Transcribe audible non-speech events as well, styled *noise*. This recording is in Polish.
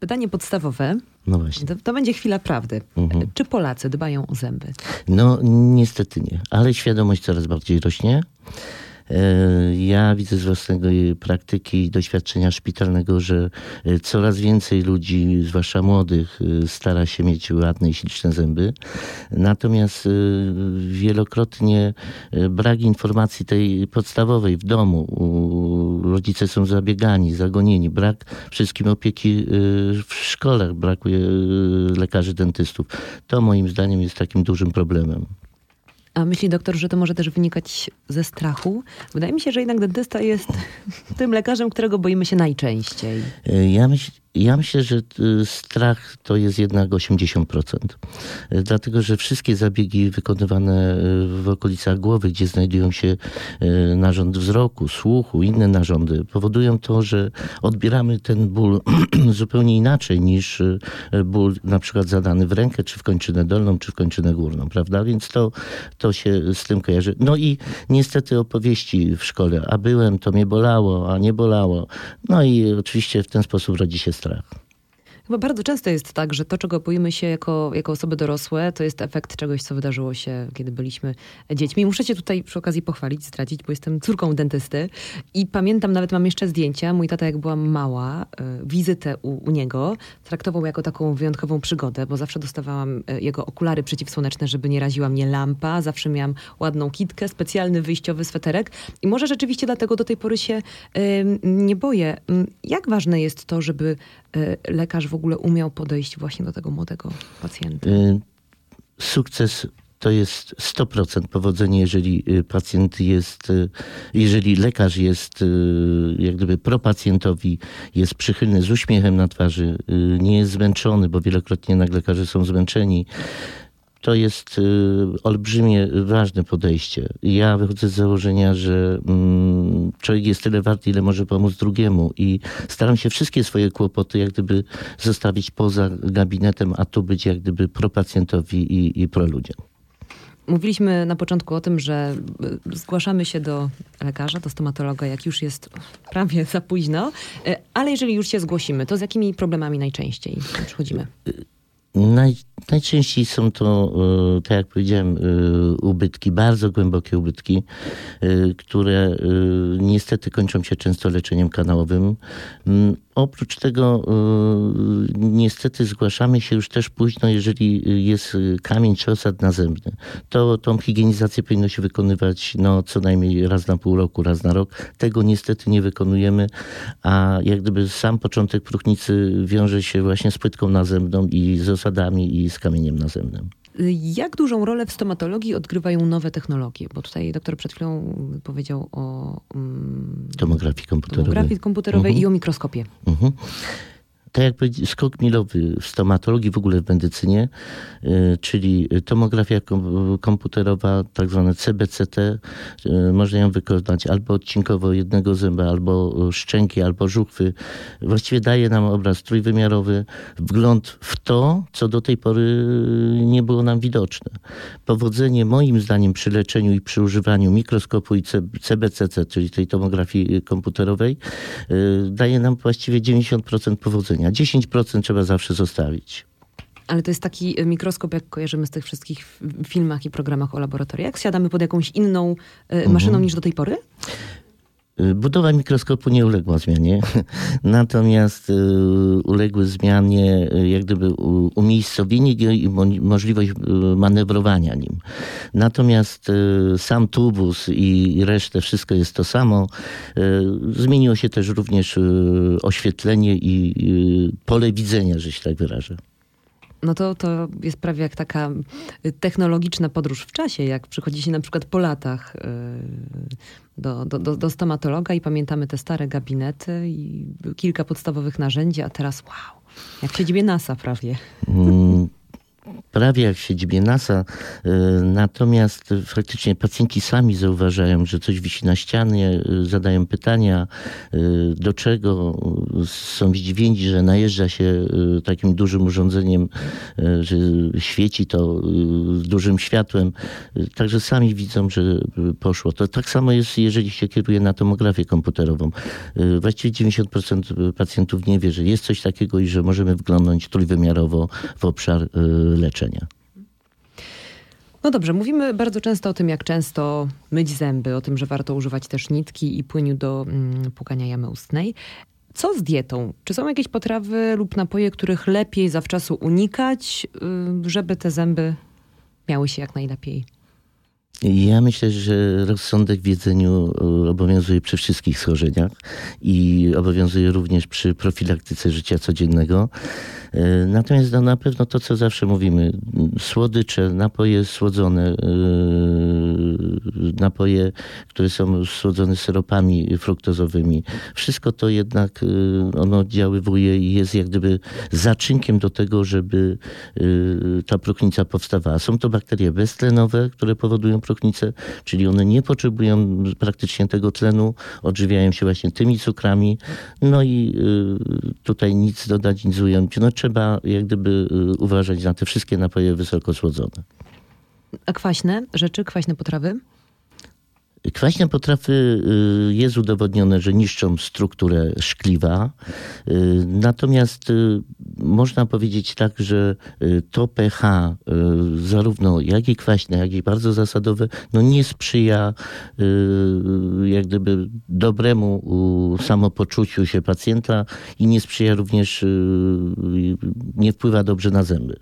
Pytanie podstawowe. No właśnie. To, to będzie chwila prawdy. Mhm. Czy Polacy dbają o zęby? No niestety nie, ale świadomość coraz bardziej rośnie. E, Ja widzę z własnej praktyki i doświadczenia szpitalnego, że e, coraz więcej ludzi, zwłaszcza młodych, e, stara się mieć ładne i śliczne zęby. Natomiast wielokrotnie brak informacji tej podstawowej w domu. Rodzice są zabiegani, zagonieni. Brak wszystkim opieki e, w szkołach, brakuje e, lekarzy dentystów. To moim zdaniem jest takim dużym problemem. A myśli doktor, że to może też wynikać ze strachu? Wydaje mi się, że jednak dentysta jest *laughs* tym lekarzem, którego boimy się najczęściej. E, Ja, myśl, ja myślę, że y, strach to jest jednak 80%. E, Dlatego, że wszystkie zabiegi wykonywane y, w okolicach głowy, gdzie znajdują się y, narząd wzroku, słuchu, inne narządy, powodują to, że odbieramy ten ból *clears throat* zupełnie inaczej niż y, ból na przykład zadany w rękę, czy w kończynę dolną, czy w kończynę górną, prawda? Więc to, to się z tym kojarzy. No i niestety opowieści w szkole, a byłem, to mnie bolało, a nie bolało. No i oczywiście w ten sposób rodzi się strach. that Chyba bardzo często jest tak, że to, czego boimy się jako, jako osoby dorosłe, to jest efekt czegoś, co wydarzyło się, kiedy byliśmy dziećmi. Muszę cię tutaj przy okazji pochwalić, zdradzić, bo jestem córką dentysty i pamiętam, nawet mam jeszcze zdjęcia. Mój tata, jak byłam mała, y, wizytę u, u niego traktował jako taką wyjątkową przygodę, bo zawsze dostawałam y, jego okulary przeciwsłoneczne, żeby nie raziła mnie lampa. Zawsze miałam ładną kitkę, specjalny wyjściowy sweterek i może rzeczywiście dlatego do tej pory się nie boję. Mm, Jak ważne jest to, żeby lekarz w ogóle umiał podejść właśnie do tego młodego pacjenta? Y, Sukces to jest 100% powodzenie, jeżeli y, pacjent jest, y, jeżeli lekarz jest y, jak gdyby propacjentowi, jest przychylny z uśmiechem na twarzy, y, nie jest zmęczony, bo wielokrotnie jednak lekarze są zmęczeni. To jest y, olbrzymie, ważne podejście. Ja wychodzę z założenia, że mm, człowiek jest tyle wart, ile może pomóc drugiemu i staram się wszystkie swoje kłopoty jak gdyby zostawić poza gabinetem, a tu być jak gdyby propacjentowi i, i proludziom. Mówiliśmy na początku o tym, że y, zgłaszamy się do lekarza, do stomatologa, jak już jest prawie za późno, y, ale jeżeli już się zgłosimy, to z jakimi problemami najczęściej przychodzimy? Naj, najczęściej są to, e, tak jak powiedziałem, e, ubytki, bardzo głębokie ubytki, e, które niestety kończą się często leczeniem kanałowym. Mm, Oprócz tego niestety zgłaszamy się już też późno, jeżeli jest kamień czy osad nazębny. To tą higienizację powinno się wykonywać no, co najmniej raz na pół roku, raz na rok. Tego niestety nie wykonujemy, a jak gdyby sam początek próchnicy wiąże się właśnie z płytką nazębną i z osadami i z kamieniem nazębnym. Y, Jak dużą rolę w stomatologii odgrywają nowe technologie? Bo tutaj doktor przed chwilą powiedział o mm, Tomografii komputerowej. tomografii komputerowej i o mikroskopie. Mhm. Tak jak powiedzi- skok milowy w stomatologii, w ogóle w medycynie, y, czyli tomografia kom- komputerowa, tak zwane CBCT, y, można ją wykonać albo odcinkowo jednego zęba, albo szczęki, albo żuchwy. Właściwie daje nam obraz trójwymiarowy, wgląd w to, co do tej pory nie było nam widoczne. Powodzenie moim zdaniem przy leczeniu i przy używaniu mikroskopu i C- CBCC, czyli tej tomografii y, komputerowej, y, daje nam właściwie 90% powodzenia. 10% trzeba zawsze zostawić. Ale to jest taki y, mikroskop, jak kojarzymy z tych wszystkich filmach i programach o laboratoriach. Siadamy pod jakąś inną y, maszyną niż do tej pory? Y, Budowa mikroskopu nie uległa zmianie, *laughs* natomiast y, uległy zmianie y, jak gdyby umiejscowienie i mo- możliwość manewrowania nim. Natomiast sam tubus i resztę, wszystko jest to samo. Zmieniło się też również oświetlenie i pole widzenia, że się tak wyrażę. No to, to jest prawie jak taka y, technologiczna podróż w czasie, jak przychodzi się na przykład po latach y, do, do, do, do stomatologa i pamiętamy te stare gabinety i kilka podstawowych narzędzi, a teraz wow, jak siedzibie NASA prawie. Prawie jak w siedzibie NASA. Natomiast faktycznie pacjenci sami zauważają, że coś wisi na ścianie, zadają pytania, do czego są zdziwieni, że najeżdża się takim dużym urządzeniem, że świeci to dużym światłem. Także sami widzą, że poszło. To tak samo jest, jeżeli się kieruje na tomografię komputerową. Właściwie 90% pacjentów nie wie, że jest coś takiego i że możemy wglądnąć trójwymiarowo w obszar y, No dobrze, mówimy bardzo często o tym, jak często myć zęby, o tym, że warto używać też nitki i płyniu do mm, płukania jamy ustnej. Co z dietą? Czy są jakieś potrawy lub napoje, których lepiej zawczasu unikać, y, żeby te zęby miały się jak najlepiej? Ja myślę, że rozsądek w jedzeniu e, obowiązuje przy wszystkich schorzeniach i obowiązuje również przy profilaktyce życia codziennego. E, natomiast no, na pewno to, co zawsze mówimy, słodycze, napoje słodzone, e, napoje, które są słodzone syropami fruktozowymi, wszystko to jednak ono oddziaływuje i jest jak gdyby zaczynkiem do tego, żeby ta próchnica powstawała. Są to bakterie beztlenowe, które powodują próchnicę, czyli one nie potrzebują praktycznie tego tlenu, odżywiają się właśnie tymi cukrami, no i tutaj nic dodać, nic ująć. No trzeba jak gdyby uważać na te wszystkie napoje wysoko słodzone. A kwaśne rzeczy, kwaśne potrawy? Kwaśne potrawy y, jest udowodnione, że niszczą strukturę szkliwa. Y, natomiast y, można powiedzieć tak, że to pH, zarówno jak i kwaśne, jak i bardzo zasadowe, no nie sprzyja jak gdyby dobremu samopoczuciu się pacjenta i nie sprzyja również, nie wpływa dobrze na zęby.